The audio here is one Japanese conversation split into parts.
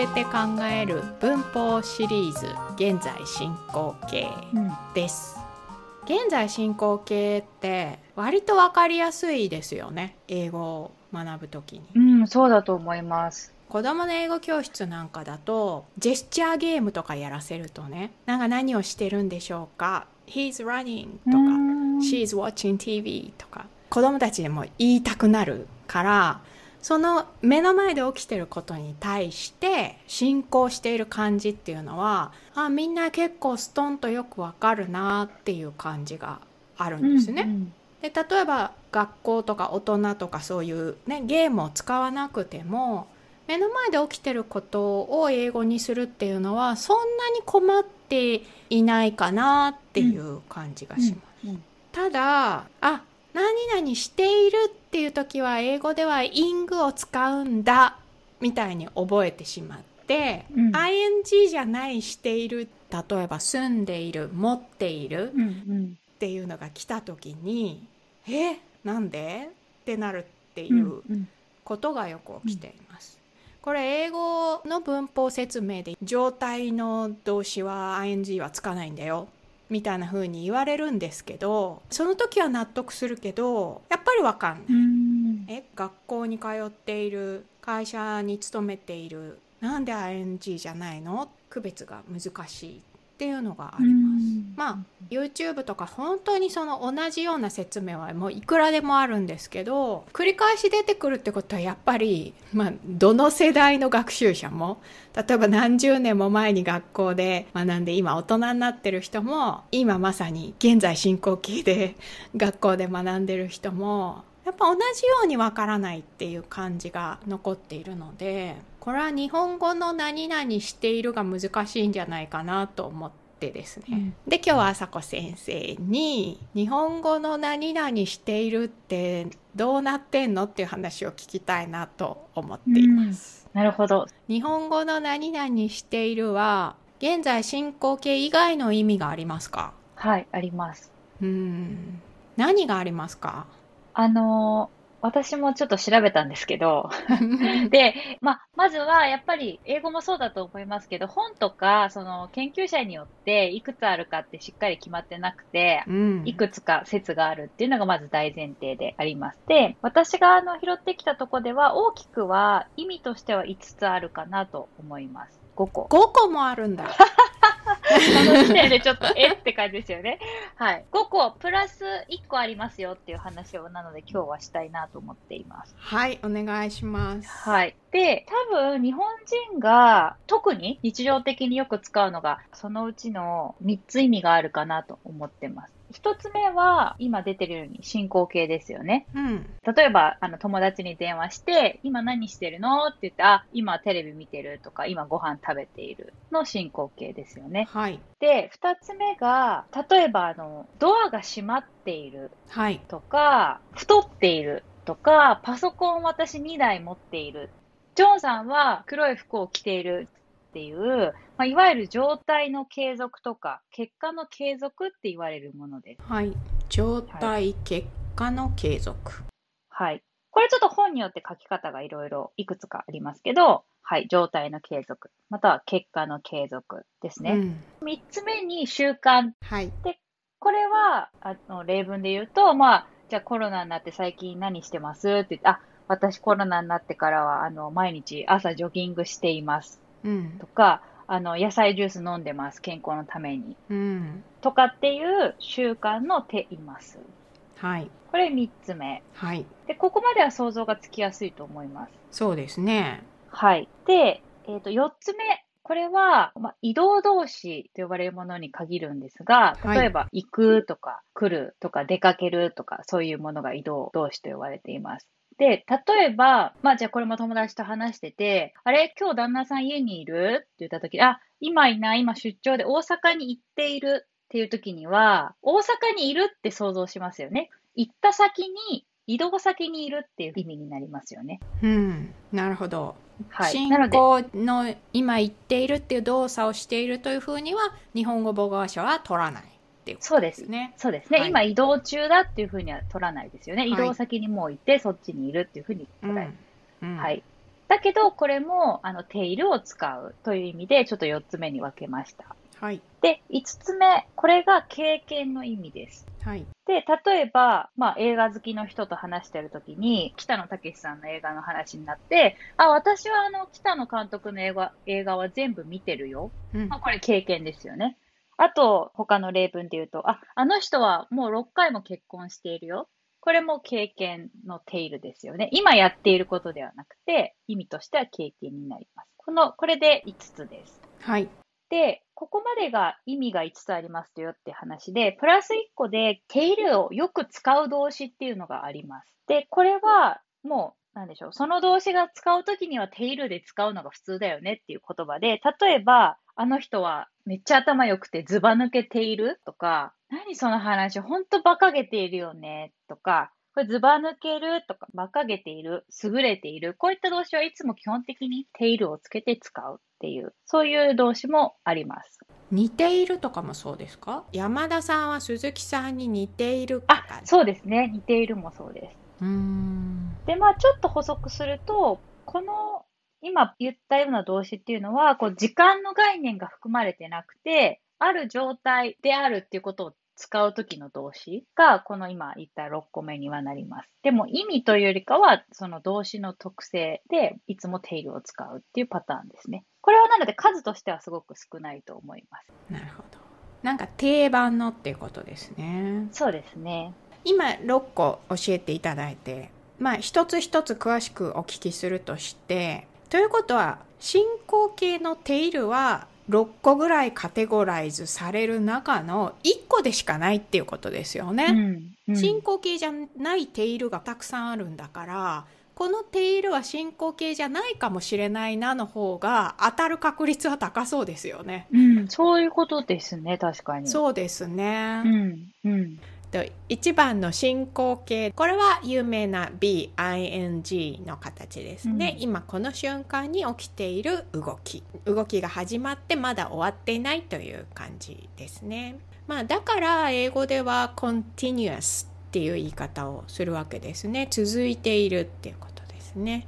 べて考える文法シリーズ現在進行形です、現在進行形って割と分かりやすいですよね英語を学ぶときに。うん、そうだと思います。子供の英語教室なんかだとジェスチャーゲームとかやらせるとねなんか何をしてるんでしょうか He's running とかうん。She's watching TV とか子供たちでも言いたくなるからその目の前で起きてることに対して進行している感じっていうのはあみんな結構ストンとよくわかるなっていう感じがあるんですね。うんで例えば学校とか大人とかそういう、ね、ゲームを使わなくても目の前で起きてることを英語にするっていうのはそんなに困っていないかなっていう感じがします。うんただあ何々しているっていう時は英語では ing を使うんだみたいに覚えてしまって、うん。ing じゃないしている例えば住んでいる持っているうんうん。っていうのが来た時にえなんで？ってなるっていうんううん。ことがよく起きています。これ英語の文法説明で状態の動詞は ing はつかないんだよみたいな風に言われるんですけどその時は納得するけどやっぱりわかんない。うん。え学校に通っている会社に勤めているなんで ing じゃないの？区別が難しい。っていうのがあります。まあ YouTube とか本当にその同じような説明はもういくらでもあるんですけど繰り返し出てくるってことはやっぱり、まあ、どの世代の学習者も例えば何十年も前に学校で学んで今大人になってる人も今まさに現在進行形で学校で学んでる人もやっぱ同じようにわからないっていう感じが残っているのでこれは日本語の何々しているが難しいんじゃないかなと思ってですね、うん。で今日は朝子先生に日本語の何々しているってどうなってんのっていう話を聞きたいなと思っています、なるほど。日本語の何々しているは現在進行形以外の意味がありますか？はい、あります。うん。何がありますか？あのー私もちょっと調べたんですけど、で、まあ、まずはやっぱり英語もそうだと思いますけど、本とか、その研究者によっていくつあるかってしっかり決まってなくて、うんいくつか説があるっていうのがまず大前提であります。で、私があの拾ってきたとこでは大きくは意味としては5つあるかなと思います。5個。5個もあるんだそ の時点でちょっとえって感じですよね。はい。5個プラス1個ありますよっていう話をなので今日はしたいなと思っています。はいお願いしますはい。で、多分日本人が特に日常的によく使うのがそのうちの3つ意味があるかなと思ってます。1つ目は今出てるように進行形ですよね。うん例えば、あの、友達に電話して、今何してるのって言って、あ、今テレビ見てるとか、今ご飯食べているの進行形ですよね。はいで、二つ目が、例えば、あの、ドアが閉まっているはいとか、太っているとか、パソコン私2台持っている。ジョンさんは黒い服を着ているっていう、まあ、いわゆる状態の継続とか、結果の継続って言われるものです。はい状態結果の継続はい。これちょっと本によって書き方がいろいろいくつかありますけど、はい。状態の継続、または結果の継続ですね。うん三、つ目に習慣はいこれは、あの、例文で言うと、まあ、じゃあコロナになって最近何してますって言って、あ、私コロナになってからは、あの、毎日朝ジョギングしていますうんとか、あの、野菜ジュース飲んでます、健康のために。うんとかっていう習慣のています。はいこれ三つ目。はいで、ここまでは想像がつきやすいと思います。そうですねはい。で、えっ、と、四つ目。これは、まあ、移動動詞と呼ばれるものに限るんですが、はい例えば、行くとか、来るとか、出かけるとか、そういうものが移動動詞と呼ばれています。で、例えば、まあ、じゃあこれも友達と話してて、あれ今日旦那さん家にいる？って言った時、あ、今いない、今出張で大阪に行っている？っていう時には、大阪にいるって想像しますよね。行った先に、移動先にいる？っていう意味になりますよね。うんなるほどはい。進行の今言っているっていう動作をしているというふうには日本語母語話者は取らないっていうこそうでとですすね。そうですね、はい今移動中だっていうふうには取らないですよね。はい移動先にもういて、そっちにいるっていうふうに捉える。うんはい。だけど、これも、あの、テイルを使うという意味で、ちょっと4つ目に分けました。はい。で、5つ目、これが経験の意味です。はい。で、例えば、まあ、映画好きの人と話してるときに、北野武さんの映画の話になって、あ、私はあの、北野監督の映画映画は全部見てるよ。うんまあ、これ経験ですよね。あと、他の例文で言うと、あ、あの人はもう6回も結婚しているよ。これも経験のテイルですよね。今やっていることではなくて、意味としては経験になります。この、これで5つです。はい。で、ここまでが意味が5つありますよって話で、プラス1個でテイルをよく使う動詞っていうのがあります。で、これはもう、なんでしょう、その動詞が使うときにはテイルで使うのが普通だよねっていう言葉で、例えば、あの人はめっちゃ頭良くてズバ抜けているとか、何その話、ほんと馬鹿げているよねとか、これズバ抜けるとか、馬鹿げている、優れている、こういった動詞はいつも基本的にテイルをつけて使うっていう、そういう動詞もあります。似ているとかもそうですか？山田さんは鈴木さんに似ているとあか、そうですね。似ているもそうです。うーんで、まあちょっと補足すると、この今言ったような動詞っていうのは、こう時間の概念が含まれてなくて、ある状態であるっていうことを使うときの動詞が、この今言った6個目にはなります。でも意味というよりかは、その動詞の特性でいつもテイルを使うっていうパターンですね。これはなので数としてはすごく少ないと思います。なるほどなんか定番のっていうことですねそうですね。今6個教えていただいてまあ一つ一つ詳しくお聞きするとしてということは進行形のテイルは6個ぐらいカテゴライズされる中の1個でしかないっていうことですよね。うん。うん進行形じゃないテイルがたくさんあるんだからこのテイルは進行形じゃないかもしれないなの方が当たる確率は高そうですよね。うん、そういうことですね、確かに。そうですね。うん、うん。と1番の進行形これは有名な BING の形ですね、うん。今この瞬間に起きている動き。動きが始まってまだ終わっていないという感じですね。まあだから英語では continuous っていう言い方をするわけですね。続いているっていうことですね。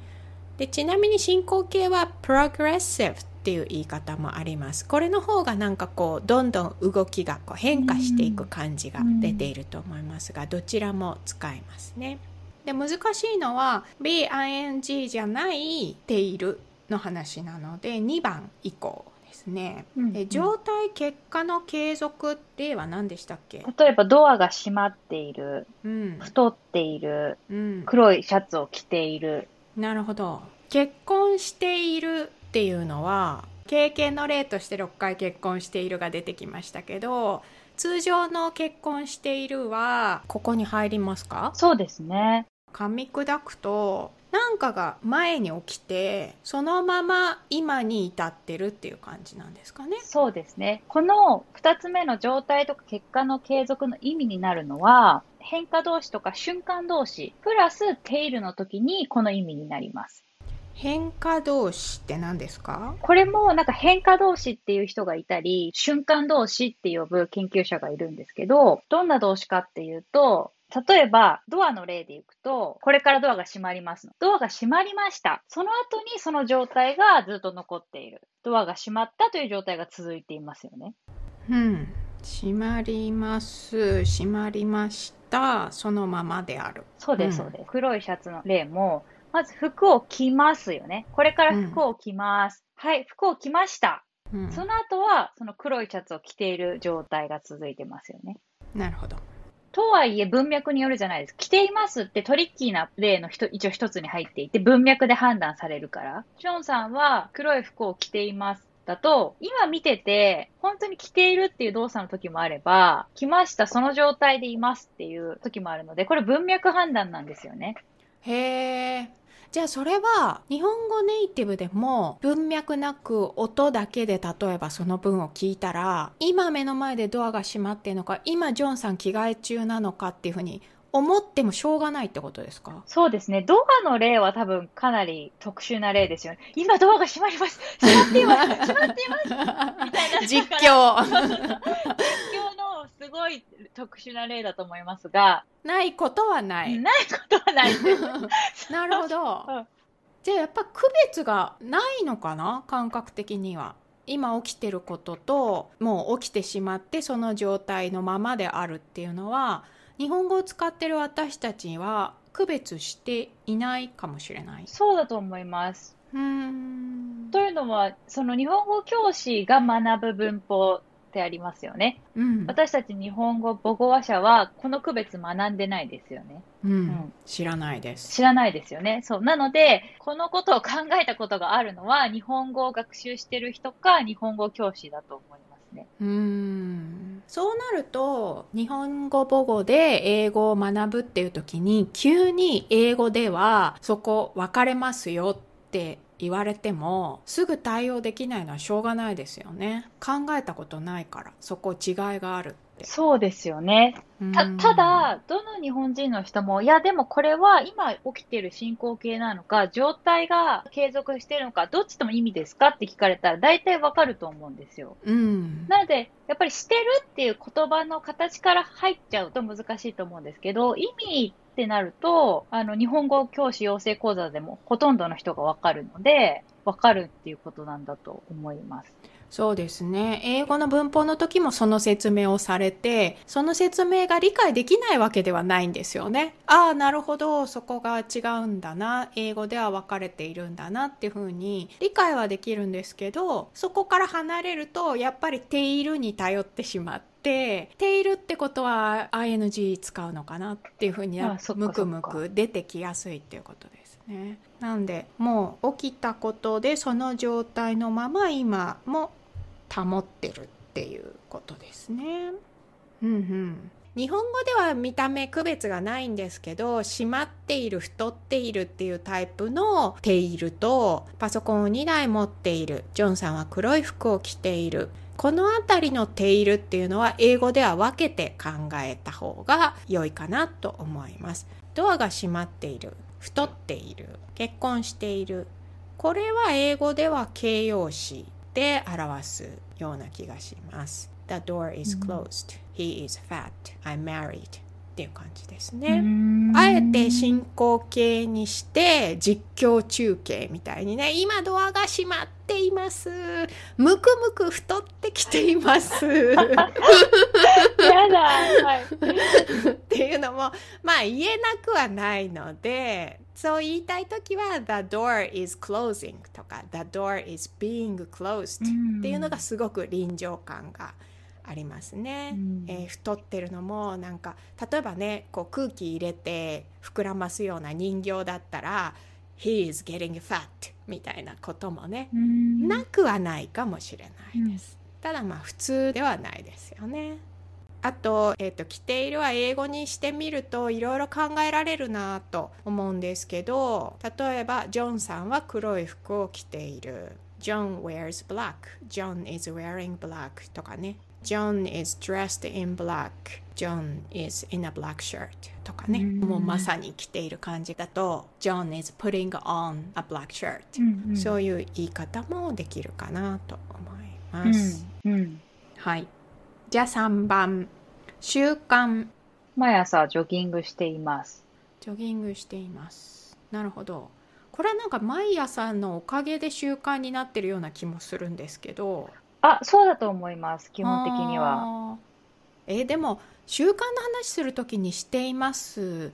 でちなみに進行形は progressive っていう言い方もあります。これの方がなんかこうどんどん動きがこう変化していく感じが出ていると思いますが、どちらも使えますね。で難しいのは BING じゃないているの話なので2番以降ですね、うんで状態結果の継続例は何でしたっけ？例えばドアが閉まっている、うん、太っている、うん、黒いシャツを着ている。なるほど。結婚しているっていうのは経験の例として6回結婚しているが出てきましたけど通常の結婚しているはここに入りますか？そうですね。噛み砕くと何かが前に起きてそのまま今に至ってるっていう感じなんですかね？そうですね。この二つ目の状態とか結果の継続の意味になるのは、変化動詞とか瞬間動詞、プラステイルの時にこの意味になります。変化動詞って何ですか？これもなんか変化動詞っていう人がいたり、瞬間動詞って呼ぶ研究者がいるんですけど、どんな動詞かっていうと、例えば、ドアの例でいくと、これからドアが閉まりますの。ドアが閉まりました。その後にその状態がずっと残っている。ドアが閉まったという状態が続いていますよね。うん閉まります閉まりましたそのままであるそうです、うんそうです。黒いシャツの例も、まず服を着ますよね。これから服を着ます。はい、服を着ました。うんその後は、その黒いシャツを着ている状態が続いてますよね。なるほどとはいえ文脈によるじゃないですか。着ていますってトリッキーな例の一一応一つに入っていて文脈で判断されるから。ジョンさんは黒い服を着ています。だと、今見てて、本当に着ているっていう動作の時もあれば、着ました、その状態でいますっていう時もあるので、これ文脈判断なんですよね。へえじゃあそれは日本語ネイティブでも文脈なく音だけで例えばその文を聞いたら今目の前でドアが閉まってるのか今ジョンさん着替え中なのかっていうふうに思ってもしょうがないってことですか？そうですね。ドアの例は多分かなり特殊な例ですよね。今ドアが閉まります。閉まっています。閉まっています。みたいな。実況 実況のすごい特殊な例だと思いますが、ないことはない、ないことはない。なるほどじゃあやっぱ区別がないのかな？感覚的には。今起きてることともう起きてしまってその状態のままであるっていうのは日本語を使ってる私たちは区別していないかもしれない。そうだと思います。うんというのはその日本語教師が学ぶ文法ってありますよね。うん、私たち日本語母語話者はこの区別学んでないですよね。うん、うん、知らないです。知らないですよね。そう。なので、このことを考えたことがあるのは日本語を学習してる人か日本語教師だと思いますね。うんそうなると日本語母語で英語を学ぶっていう時に急に英語ではそこ分かれますよって言われてもすぐ対応できないのはしょうがないですよね。考えたことないから。そこ違いがある。っそうですよね。たただどの日本人の人もいやでもこれは今起きてる進行形なのか状態が継続してるのかどっちとも意味ですかって聞かれたら大体わかると思うんですよ、うん、なのでやっぱりしてるっていう言葉の形から入っちゃうと難しいと思うんですけど意味ってなると、あの、日本語教師養成講座でもほとんどの人がわかるので、わかるっていうことなんだと思います。そうですね。英語の文法の時もその説明をされて、その説明が理解できないわけではないんですよね。ああ、なるほど、そこが違うんだな、英語では分かれているんだなっていうふうに理解はできるんですけど、そこから離れると、やっぱりているに頼ってしまって、ているってことは ing 使うのかなっていうふうにむくむく出てきやすいっていうことですね。なんでもう起きたことでその状態のまま今も保ってるっていうことですね。うんうん。日本語では見た目区別がないんですけど閉まっている太っているっていうタイプのテイルとパソコンを2台持っているジョンさんは黒い服を着ている。この辺りのテイルっていうのは英語では分けて考えた方が良いかなと思います。ドアが閉まっている太っている結婚している。これは英語では形容詞で表すような気がします The door is closed、He is fat I'm married っていう感じですね。あえて進行形にして実況中継みたいにね今ドアが閉まっています。むくむく太ってきています。やだ、はい、っていうのもまあ言えなくはないのでそう言いたい時は The door is closing とか The door is being closed っていうのがすごく臨場感がありますね、うん、えー、太ってるのもなんか例えばねこう空気入れて膨らますような人形だったら「He is getting fat」みたいなこともね、うん、なくはないかもしれない。です、うん、ただまあ普通ではないですよね。あと,、えーと、着ているは英語にしてみるといろいろ考えられるなと思うんですけど例えばジョンさんは黒い服を着ている。John wears black. John is wearing black とかね John is dressed in black. John is in a black shirt とかね、もうまさに着ている感じだと John is putting on a black shirt、うんうん、そういう言い方もできるかなと思います、うんうん、はい。じゃあ3番習慣。毎朝ジョギングしています。ジョギングしています。なるほど。これはなんか毎朝のおかげで習慣になってるような気もするんですけどあ、そうだと思います、基本的には。えー、でも、習慣の話するときにしています。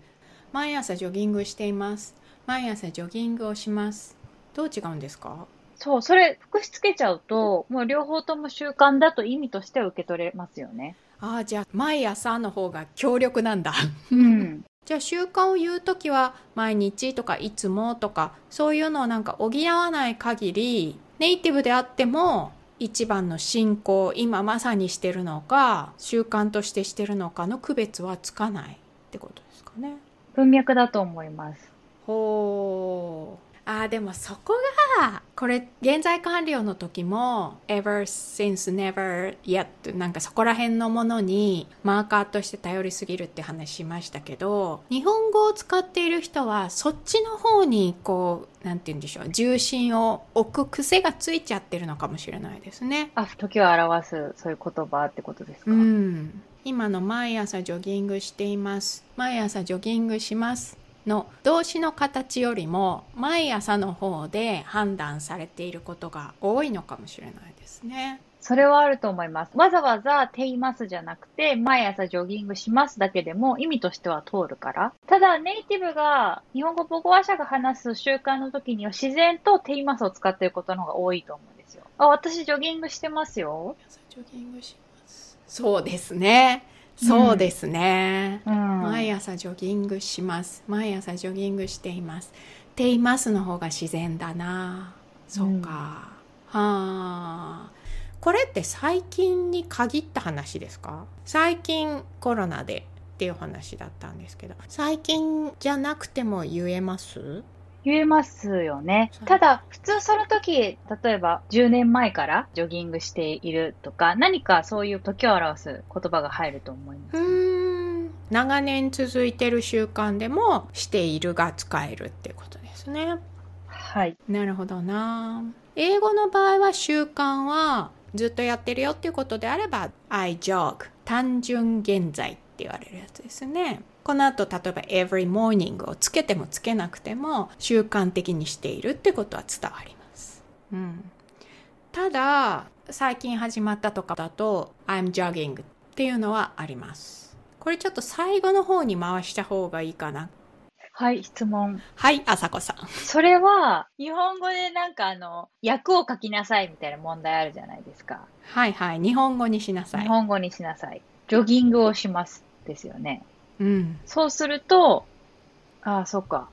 毎朝ジョギングしています。毎朝ジョギングをします。どう違うんですか？そう、それ、複しつけちゃうと、もう両方とも習慣だと意味としては受け取れますよね。ああ、じゃあ、毎朝の方が強力なんだ。うん。じゃあ習慣を言う時は毎日とかいつもとかそういうのをなんか補わない限りネイティブであっても一番の信仰今まさにしてるのか習慣としてしてるのかの区別はつかないってことですかね。文脈だと思います。ほうあでもそこがこれ現在完了の時も ever since never yet なんかそこら辺のものにマーカーとして頼りすぎるって話しましたけど日本語を使っている人はそっちの方にこうなんて言うんでしょう重心を置く癖がついちゃってるのかもしれないですね。あ時を表すそういう言葉ってことですか？うん。今の毎朝ジョギングしています。毎朝ジョギングしますの動詞の形よりも毎朝の方で判断されていることが多いのかもしれないですね。それはあると思います。わざわざていますじゃなくて、毎朝ジョギングしますだけでも意味としては通るから。ただ、ネイティブが、日本語母語話者が話す習慣の時には自然とていますを使っていることの方が多いと思うんですよ。あ、私ジョギングしてますよ。ジョギングします。そうですね。そうですね、うん、毎朝ジョギングします。毎朝ジョギングしています。ていますの方が自然だな。そうか。うん、はあ。これって最近に限った話ですか？最近コロナでっていう話だったんですけど最近じゃなくても言えます？言えますよね。ただ、普通その時、例えば10年前からジョギングしているとか、何かそういう時を表す言葉が入ると思います。うん長年続いてる習慣でもしているが使えるってことですね。はい。なるほどな。英語の場合は習慣はずっとやってるよっていうことであれば I jog 単純現在って言われるやつですねこの後例えば every morning をつけてもつけなくても習慣的にしているってことは伝わります、うん、ただ最近始まったとかだと I'm jogging っていうのはありますこれちょっと最後の方に回した方がいいかなはい、質問。はい、あさこさん。それは、日本語でなんかあの、訳を書きなさいみたいな問題あるじゃないですか。はいはい、日本語にしなさい。日本語にしなさい。ジョギングをしますですよね。うん。そうすると、ああ、そっか。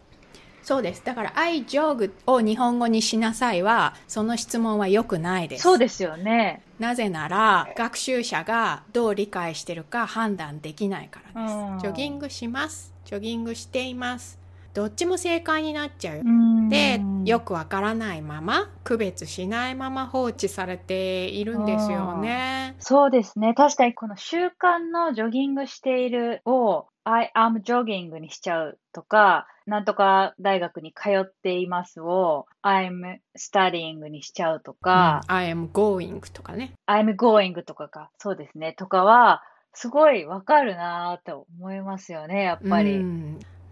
そうです。だから、I jog を日本語にしなさいは、その質問は良くないです。そうですよね。なぜなら、学習者がどう理解してるか判断できないからです。ジョギングします。ジョギングしていますどっちも正解になっちゃうでよくわからないまま区別しないまま放置されているんですよねそうですね確かにこの習慣のジョギングしているを I am jogging にしちゃうとか、なんとか大学に通っていますを I'm studying にしちゃうとか、うん、I am going とかね。I'm going とかか。そうですね。とかは、すごいわかるなと思いますよね、やっぱり。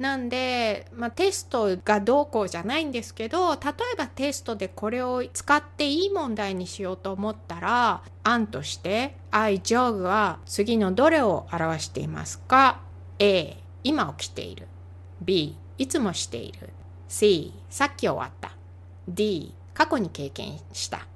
なんで、まあ、テストがどうこうじゃないんですけど例えばテストでこれを使っていい問題にしようと思ったら案として「I jog」は次のどれを表していますか？A 今起きている。B いつもしている。C さっき終わった。D 過去に経験した。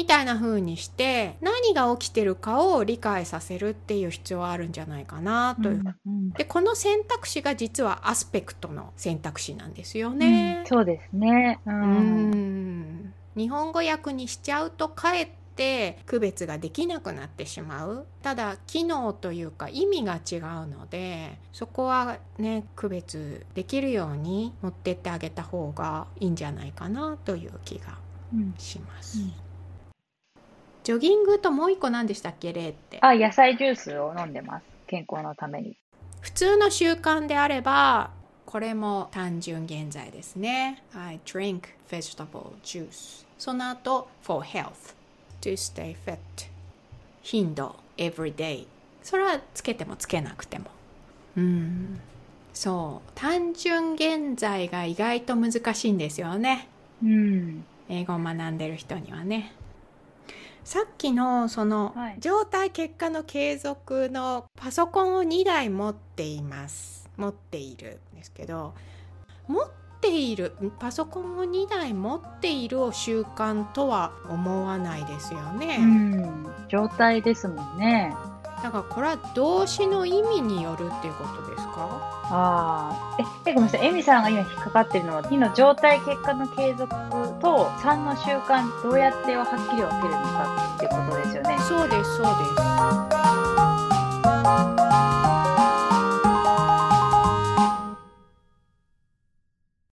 みたいな風にして何が起きてるかを理解させるっていう必要はあるんじゃないかなという、うんうん、でこの選択肢が実はアスペクトの選択肢なんですよね。うん、そうですね、うん、日本語訳にしちゃうとかえって区別ができなくなってしまう。ただ機能というか意味が違うのでそこはね区別できるように持ってってあげた方がいいんじゃないかなという気がします。うんジョギングともう一個何でしたっけ例って。あ、野菜ジュースを飲んでます。健康のために。普通の習慣であれば、これも単純現在ですね。I drink vegetable juice. その後、for health. to stay fit. 頻度、every day. それはつけてもつけなくても。うん。そう。単純現在が意外と難しいんですよね。うん。英語を学んでる人にはね。さっきのその状態結果の継続のパソコンを2台持っています持っているんですけど持っているパソコンを2台持っているを習慣とは思わないですよね。うん状態ですもんね。なんかこれは動詞の意味によるっていうことですか？ああえごめんなさい。エミさんが今引っかかってるのは2の状態結果の継続と3の習慣どうやってははっきり分けるのかっていうことですよね。そうですそうです。